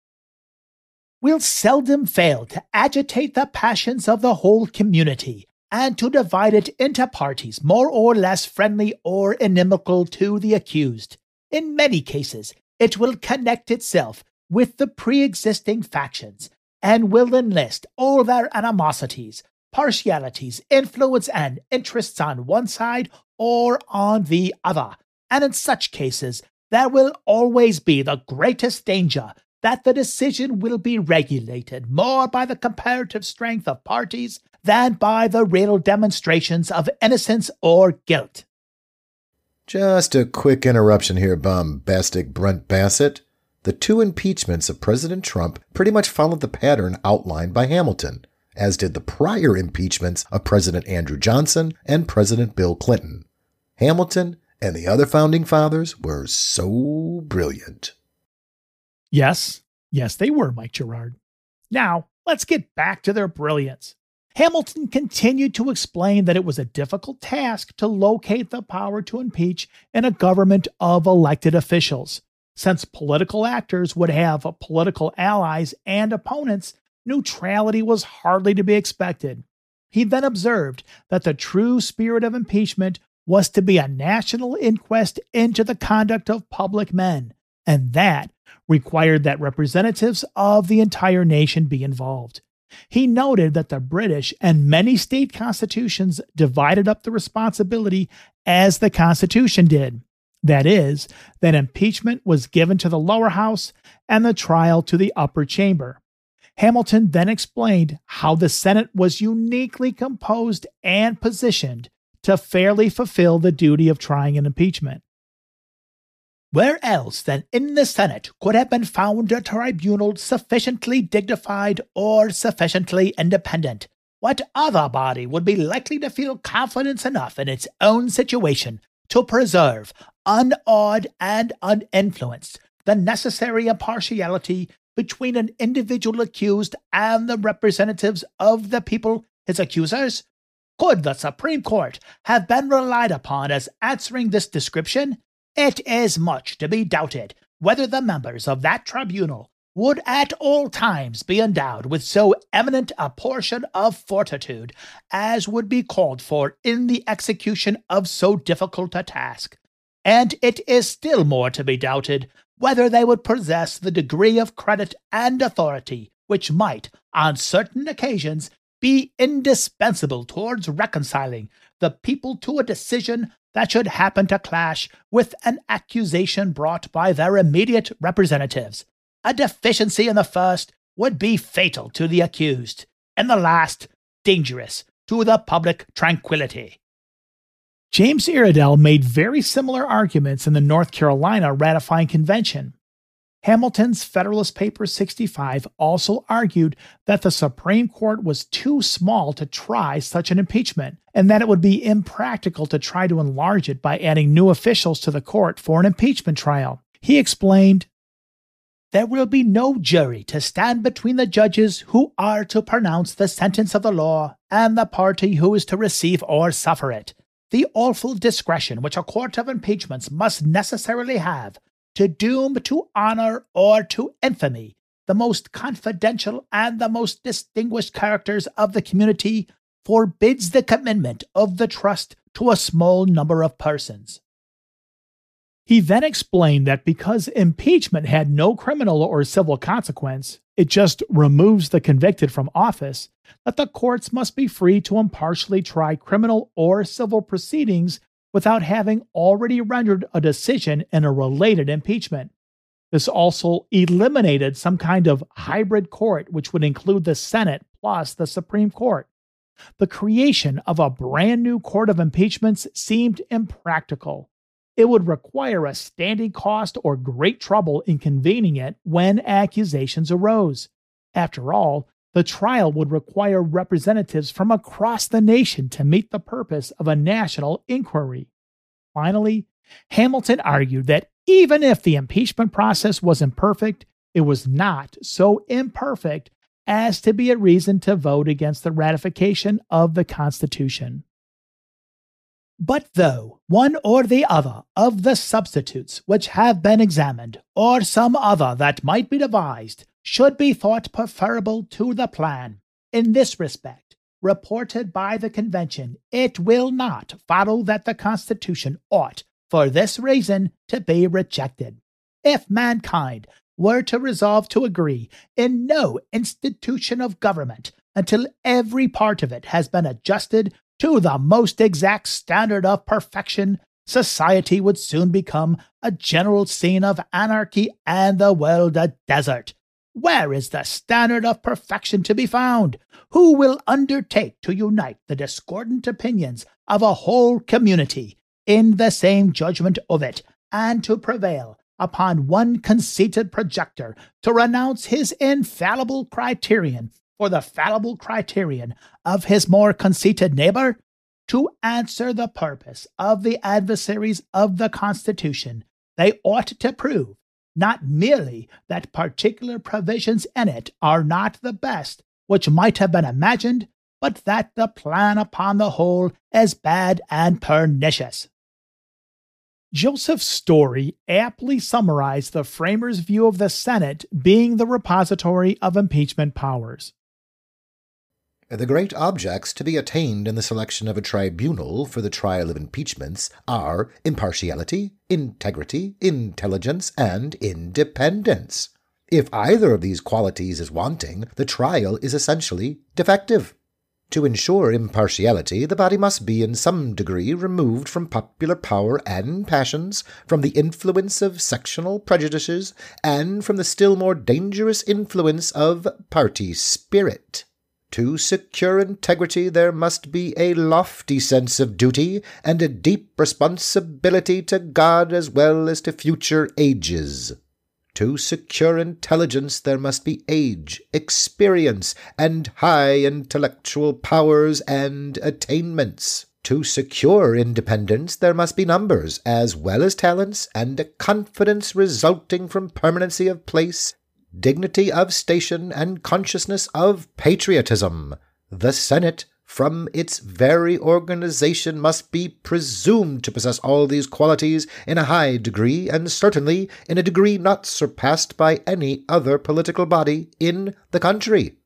will seldom fail to agitate the passions of the whole community and to divide it into parties more or less friendly or inimical to the accused. In many cases, it will connect itself with the pre existing factions and will enlist all their animosities, partialities, influence, and interests on one side or on the other. And in such cases, there will always be the greatest danger that the decision will be regulated more by the comparative strength of parties than by the real demonstrations of innocence or guilt. Just a quick interruption here, bombastic Brent Bassett the two impeachments of President Trump pretty much followed the pattern outlined by Hamilton, as did the prior impeachments of President Andrew Johnson and President Bill Clinton. Hamilton and the other founding fathers were so brilliant. Yes, yes, they were, Mike Gerard. Now, let's get back to their brilliance. Hamilton continued to explain that it was a difficult task to locate the power to impeach in a government of elected officials. Since political actors would have political allies and opponents, neutrality was hardly to be expected. He then observed that the true spirit of impeachment was to be a national inquest into the conduct of public men, and that required that representatives of the entire nation be involved. He noted that the British and many state constitutions divided up the responsibility as the Constitution did. That is, that impeachment was given to the lower house and the trial to the upper chamber. Hamilton then explained how the Senate was uniquely composed and positioned to fairly fulfill the duty of trying an impeachment. Where else than in the Senate could have been found a tribunal sufficiently dignified or sufficiently independent? What other body would be likely to feel confidence enough in its own situation to preserve, unawed and uninfluenced, the necessary impartiality between an individual accused and the representatives of the people, his accusers? Could the Supreme Court have been relied upon as answering this description? It is much to be doubted whether the members of that tribunal would at all times be endowed with so eminent a portion of fortitude as would be called for in the execution of so difficult a task. And it is still more to be doubted whether they would possess the degree of credit and authority which might, on certain occasions, be indispensable towards reconciling the people to a decision that should happen to clash with an accusation brought by their immediate representatives. A deficiency in the first would be fatal to the accused, and the last dangerous to the public tranquility. James Iredell made very similar arguments in the North Carolina ratifying convention. Hamilton's Federalist Paper 65 also argued that the Supreme Court was too small to try such an impeachment, and that it would be impractical to try to enlarge it by adding new officials to the court for an impeachment trial. He explained There will be no jury to stand between the judges who are to pronounce the sentence of the law and the party who is to receive or suffer it. The awful discretion which a court of impeachments must necessarily have to doom to honor or to infamy the most confidential and the most distinguished characters of the community forbids the commitment of the trust to a small number of persons. He then explained that because impeachment had no criminal or civil consequence, it just removes the convicted from office, that the courts must be free to impartially try criminal or civil proceedings without having already rendered a decision in a related impeachment. This also eliminated some kind of hybrid court, which would include the Senate plus the Supreme Court. The creation of a brand new court of impeachments seemed impractical. It would require a standing cost or great trouble in convening it when accusations arose. After all, the trial would require representatives from across the nation to meet the purpose of a national inquiry. Finally, Hamilton argued that even if the impeachment process was imperfect, it was not so imperfect as to be a reason to vote against the ratification of the Constitution. But though one or the other of the substitutes which have been examined, or some other that might be devised, should be thought preferable to the plan. In this respect, reported by the convention, it will not follow that the Constitution ought, for this reason, to be rejected. If mankind were to resolve to agree in no institution of government until every part of it has been adjusted to the most exact standard of perfection, society would soon become a general scene of anarchy and the world a desert. Where is the standard of perfection to be found? Who will undertake to unite the discordant opinions of a whole community in the same judgment of it, and to prevail upon one conceited projector to renounce his infallible criterion for the fallible criterion of his more conceited neighbor? To answer the purpose of the adversaries of the Constitution, they ought to prove not merely that particular provisions in it are not the best which might have been imagined, but that the plan upon the whole is bad and pernicious. Joseph's Story aptly summarized the framers' view of the Senate being the repository of impeachment powers. The great objects to be attained in the selection of a tribunal for the trial of impeachments are impartiality, integrity, intelligence, and independence. If either of these qualities is wanting, the trial is essentially defective. To ensure impartiality, the body must be in some degree removed from popular power and passions, from the influence of sectional prejudices, and from the still more dangerous influence of party spirit. To secure integrity, there must be a lofty sense of duty and a deep responsibility to God as well as to future ages. To secure intelligence, there must be age, experience, and high intellectual powers and attainments. To secure independence, there must be numbers, as well as talents, and a confidence resulting from permanency of place dignity of station, and consciousness of patriotism. The Senate from its very organization must be presumed to possess all these qualities in a high degree, and certainly in a degree not surpassed by any other political body in the country.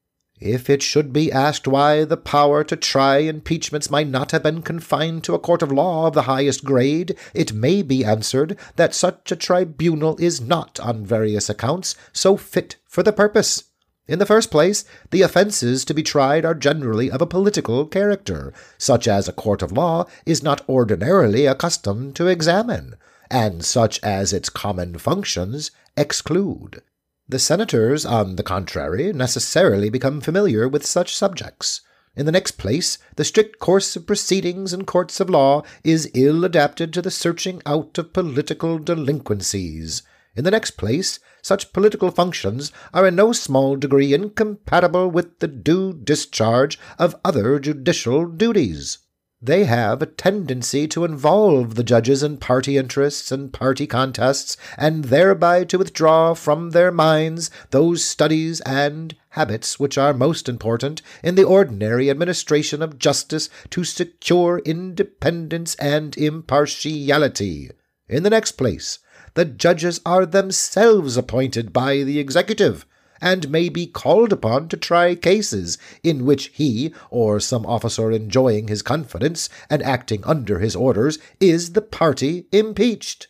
If it should be asked why the power to try impeachments might not have been confined to a court of law of the highest grade, it may be answered that such a tribunal is not, on various accounts, so fit for the purpose. In the first place, the offences to be tried are generally of a political character, such as a court of law is not ordinarily accustomed to examine, and such as its common functions exclude. The senators, on the contrary, necessarily become familiar with such subjects. In the next place, the strict course of proceedings in courts of law is ill adapted to the searching out of political delinquencies. In the next place, such political functions are in no small degree incompatible with the due discharge of other judicial duties. They have a tendency to involve the judges in party interests and party contests, and thereby to withdraw from their minds those studies and habits which are most important in the ordinary administration of justice to secure independence and impartiality. In the next place, the judges are themselves appointed by the executive, and may be called upon to try cases in which he, or some officer enjoying his confidence and acting under his orders, is the party impeached.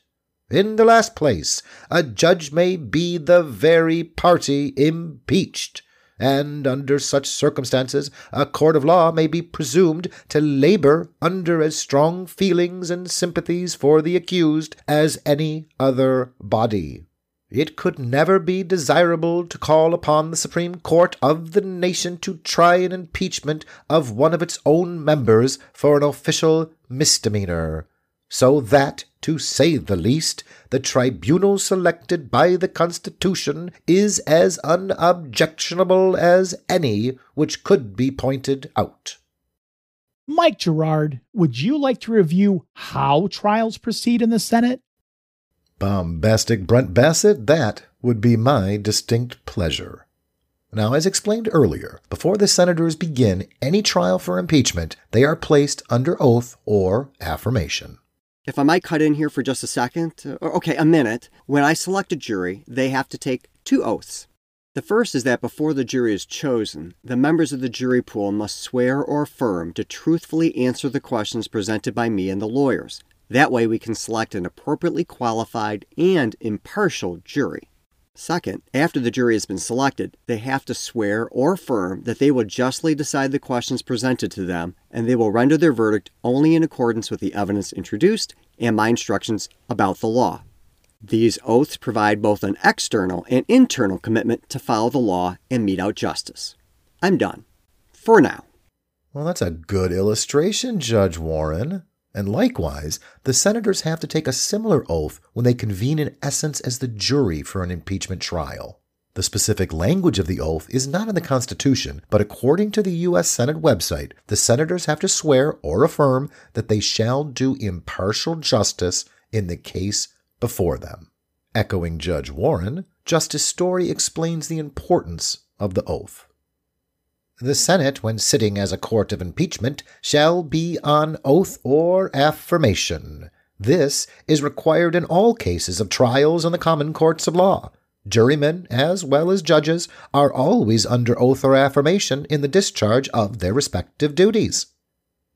In the last place, a judge may be the very party impeached and under such circumstances a court of law may be presumed to labor under as strong feelings and sympathies for the accused as any other body. It could never be desirable to call upon the Supreme Court of the nation to try an impeachment of one of its own members for an official misdemeanor, so that, to say the least, the tribunal selected by the Constitution is as unobjectionable as any which could be pointed out. Mike Gerard, would you like to review how trials proceed in the Senate? Bombastic Brent Bassett, that would be my distinct pleasure. Now, as explained earlier, before the senators begin any trial for impeachment, they are placed under oath or affirmation. If I might cut in here for just a second, or okay, a minute, when I select a jury, they have to take two oaths. The first is that before the jury is chosen, the members of the jury pool must swear or affirm to truthfully answer the questions presented by me and the lawyers. That way, we can select an appropriately qualified and impartial jury. Second, after the jury has been selected, they have to swear or affirm that they will justly decide the questions presented to them and they will render their verdict only in accordance with the evidence introduced and my instructions about the law. These oaths provide both an external and internal commitment to follow the law and mete out justice. I'm done. For now. Well, that's a good illustration, Judge Warren. And likewise, the senators have to take a similar oath when they convene in essence as the jury for an impeachment trial. The specific language of the oath is not in the Constitution, but according to the U.S. Senate website, the senators have to swear or affirm that they shall do impartial justice in the case before them. Echoing Judge Warren, Justice Story explains the importance of the oath. The Senate, when sitting as a court of impeachment, shall be on oath or affirmation. This is required in all cases of trials in the common courts of law. Jurymen, as well as judges, are always under oath or affirmation in the discharge of their respective duties.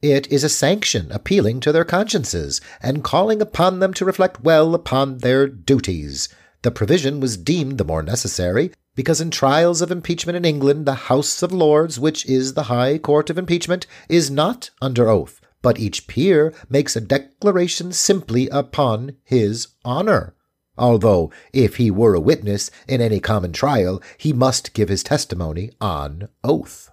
It is a sanction appealing to their consciences and calling upon them to reflect well upon their duties. The provision was deemed the more necessary because in trials of impeachment in England, the House of Lords, which is the High Court of Impeachment, is not under oath, but each peer makes a declaration simply upon his honor. Although, if he were a witness in any common trial, he must give his testimony on oath.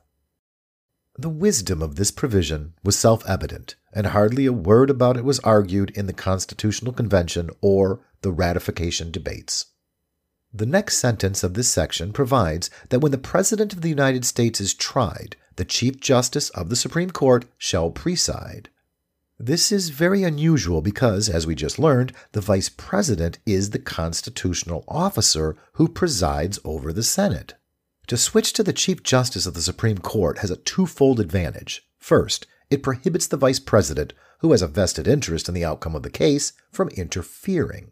The wisdom of this provision was self evident, and hardly a word about it was argued in the Constitutional Convention or the ratification debates. The next sentence of this section provides that when the President of the United States is tried, the Chief Justice of the Supreme Court shall preside. This is very unusual because, as we just learned, the Vice President is the constitutional officer who presides over the Senate. To switch to the Chief Justice of the Supreme Court has a twofold advantage. First, it prohibits the vice president, who has a vested interest in the outcome of the case, from interfering.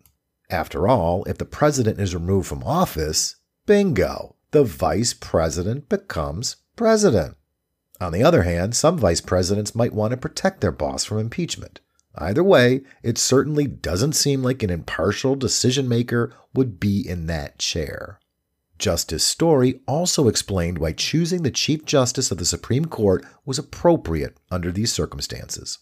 After all, if the president is removed from office, bingo, the vice president becomes president. On the other hand, some vice presidents might want to protect their boss from impeachment. Either way, it certainly doesn't seem like an impartial decision maker would be in that chair. Justice Story also explained why choosing the Chief Justice of the Supreme Court was appropriate under these circumstances.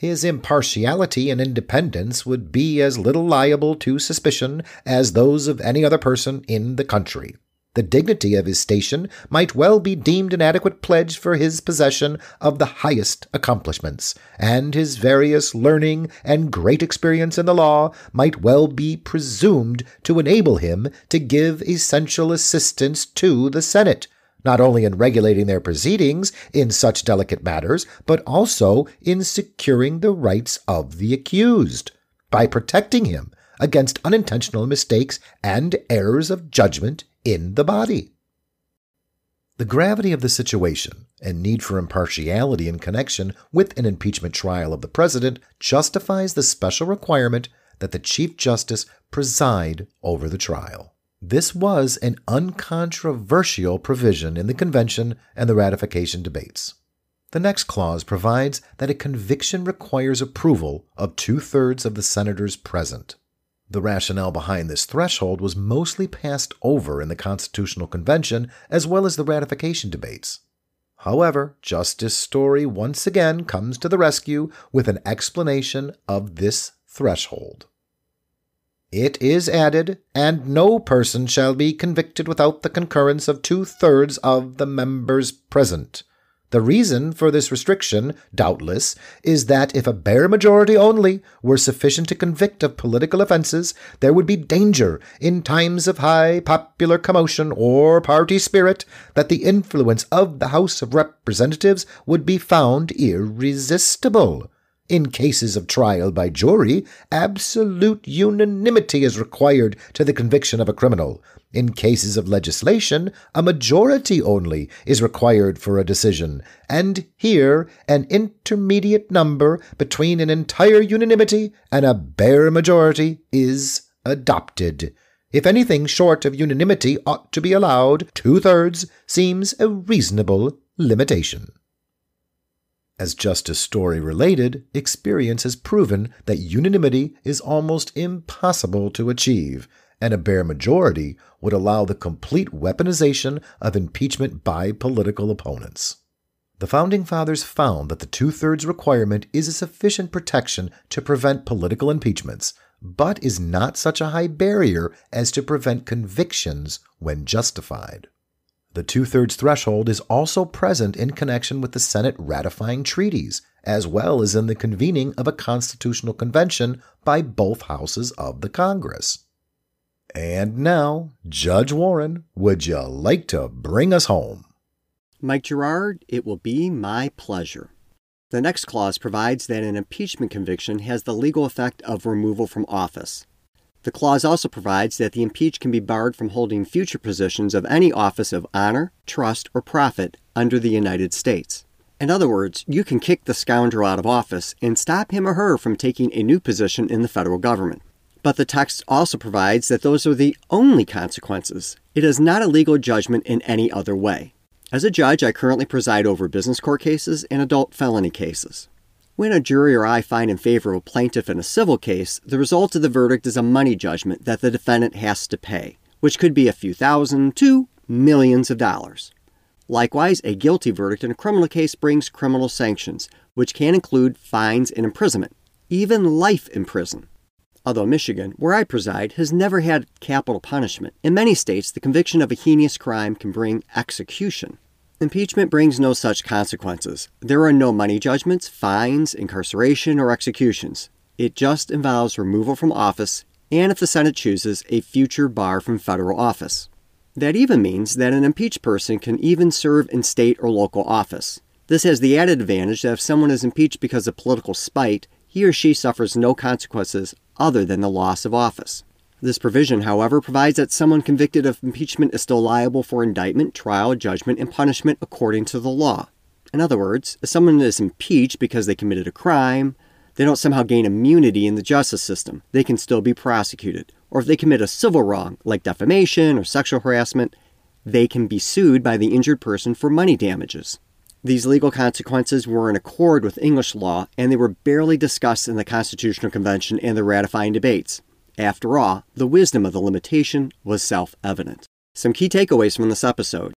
His impartiality and independence would be as little liable to suspicion as those of any other person in the country. The dignity of his station might well be deemed an adequate pledge for his possession of the highest accomplishments, and his various learning and great experience in the law might well be presumed to enable him to give essential assistance to the Senate not only in regulating their proceedings in such delicate matters, but also in securing the rights of the accused by protecting him against unintentional mistakes and errors of judgment in the body. The gravity of the situation and need for impartiality in connection with an impeachment trial of the president justifies the special requirement that the Chief Justice preside over the trial. This was an uncontroversial provision in the convention and the ratification debates. The next clause provides that a conviction requires approval of two thirds of the senators present. The rationale behind this threshold was mostly passed over in the Constitutional Convention as well as the ratification debates. However, Justice Story once again comes to the rescue with an explanation of this threshold. It is added, and no person shall be convicted without the concurrence of two thirds of the members present. The reason for this restriction, doubtless, is that if a bare majority only were sufficient to convict of political offenses, there would be danger, in times of high popular commotion or party spirit, that the influence of the House of Representatives would be found irresistible. In cases of trial by jury, absolute unanimity is required to the conviction of a criminal. In cases of legislation, a majority only is required for a decision, and here an intermediate number between an entire unanimity and a bare majority is adopted. If anything short of unanimity ought to be allowed, two thirds seems a reasonable limitation. As Justice Story related, experience has proven that unanimity is almost impossible to achieve, and a bare majority would allow the complete weaponization of impeachment by political opponents. The Founding Fathers found that the two thirds requirement is a sufficient protection to prevent political impeachments, but is not such a high barrier as to prevent convictions when justified. The two thirds threshold is also present in connection with the Senate ratifying treaties, as well as in the convening of a constitutional convention by both houses of the Congress. And now, Judge Warren, would you like to bring us home? Mike Gerard, it will be my pleasure. The next clause provides that an impeachment conviction has the legal effect of removal from office. The clause also provides that the impeached can be barred from holding future positions of any office of honor, trust, or profit under the United States. In other words, you can kick the scoundrel out of office and stop him or her from taking a new position in the federal government. But the text also provides that those are the only consequences. It is not a legal judgment in any other way. As a judge, I currently preside over business court cases and adult felony cases. When a jury or I find in favor of a plaintiff in a civil case, the result of the verdict is a money judgment that the defendant has to pay, which could be a few thousand to millions of dollars. Likewise, a guilty verdict in a criminal case brings criminal sanctions, which can include fines and imprisonment, even life in prison. Although Michigan, where I preside, has never had capital punishment, in many states the conviction of a heinous crime can bring execution. Impeachment brings no such consequences. There are no money judgments, fines, incarceration, or executions. It just involves removal from office and, if the Senate chooses, a future bar from federal office. That even means that an impeached person can even serve in state or local office. This has the added advantage that if someone is impeached because of political spite, he or she suffers no consequences other than the loss of office. This provision, however, provides that someone convicted of impeachment is still liable for indictment, trial, judgment, and punishment according to the law. In other words, if someone is impeached because they committed a crime, they don't somehow gain immunity in the justice system. They can still be prosecuted. Or if they commit a civil wrong, like defamation or sexual harassment, they can be sued by the injured person for money damages. These legal consequences were in accord with English law, and they were barely discussed in the Constitutional Convention and the ratifying debates. After all, the wisdom of the limitation was self evident. Some key takeaways from this episode.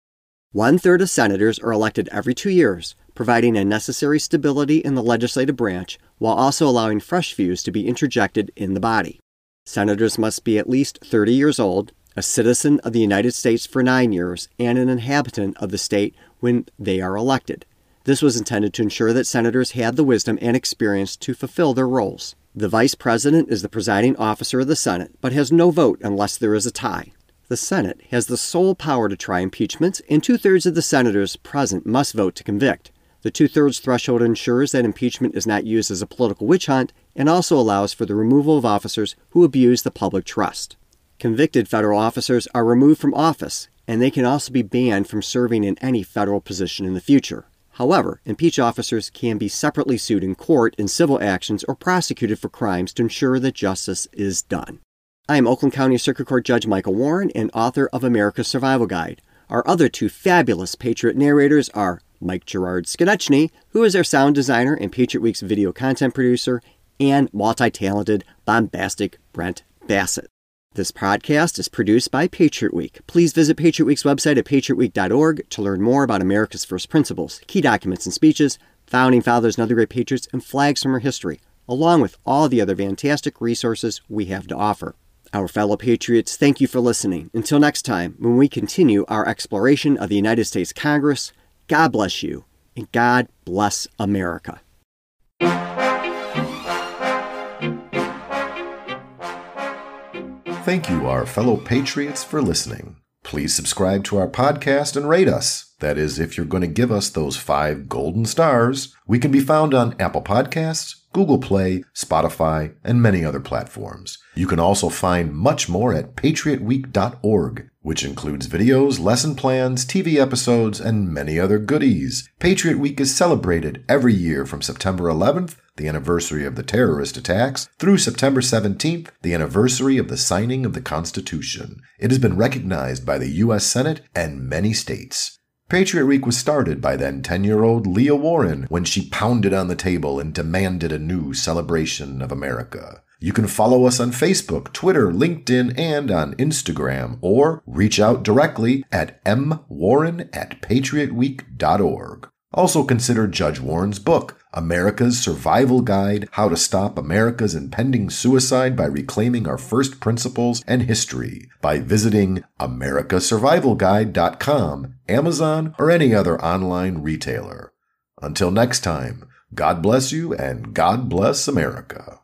One third of senators are elected every two years, providing a necessary stability in the legislative branch while also allowing fresh views to be interjected in the body. Senators must be at least 30 years old, a citizen of the United States for nine years, and an inhabitant of the state when they are elected. This was intended to ensure that senators had the wisdom and experience to fulfill their roles. The vice president is the presiding officer of the Senate, but has no vote unless there is a tie. The Senate has the sole power to try impeachments, and two thirds of the senators present must vote to convict. The two thirds threshold ensures that impeachment is not used as a political witch hunt and also allows for the removal of officers who abuse the public trust. Convicted federal officers are removed from office, and they can also be banned from serving in any federal position in the future. However, impeached officers can be separately sued in court in civil actions or prosecuted for crimes to ensure that justice is done. I am Oakland County Circuit Court Judge Michael Warren and author of America's Survival Guide. Our other two fabulous Patriot narrators are Mike Gerard Skonechny, who is our sound designer and Patriot Week's video content producer, and multi talented, bombastic Brent Bassett. This podcast is produced by Patriot Week. Please visit Patriot Week's website at patriotweek.org to learn more about America's first principles, key documents and speeches, founding fathers and other great patriots, and flags from our history, along with all the other fantastic resources we have to offer. Our fellow patriots, thank you for listening. Until next time, when we continue our exploration of the United States Congress, God bless you, and God bless America. Thank you, our fellow patriots, for listening. Please subscribe to our podcast and rate us. That is, if you're going to give us those five golden stars. We can be found on Apple Podcasts, Google Play, Spotify, and many other platforms. You can also find much more at patriotweek.org, which includes videos, lesson plans, TV episodes, and many other goodies. Patriot Week is celebrated every year from September 11th, the anniversary of the terrorist attacks, through September 17th, the anniversary of the signing of the Constitution. It has been recognized by the U.S. Senate and many states. Patriot Week was started by then 10 year old Leah Warren when she pounded on the table and demanded a new celebration of America. You can follow us on Facebook, Twitter, LinkedIn, and on Instagram, or reach out directly at mwarren at patriotweek.org. Also consider Judge Warren's book, America's Survival Guide How to Stop America's Impending Suicide by Reclaiming Our First Principles and History, by visiting americasurvivalguide.com, Amazon, or any other online retailer. Until next time, God bless you and God bless America.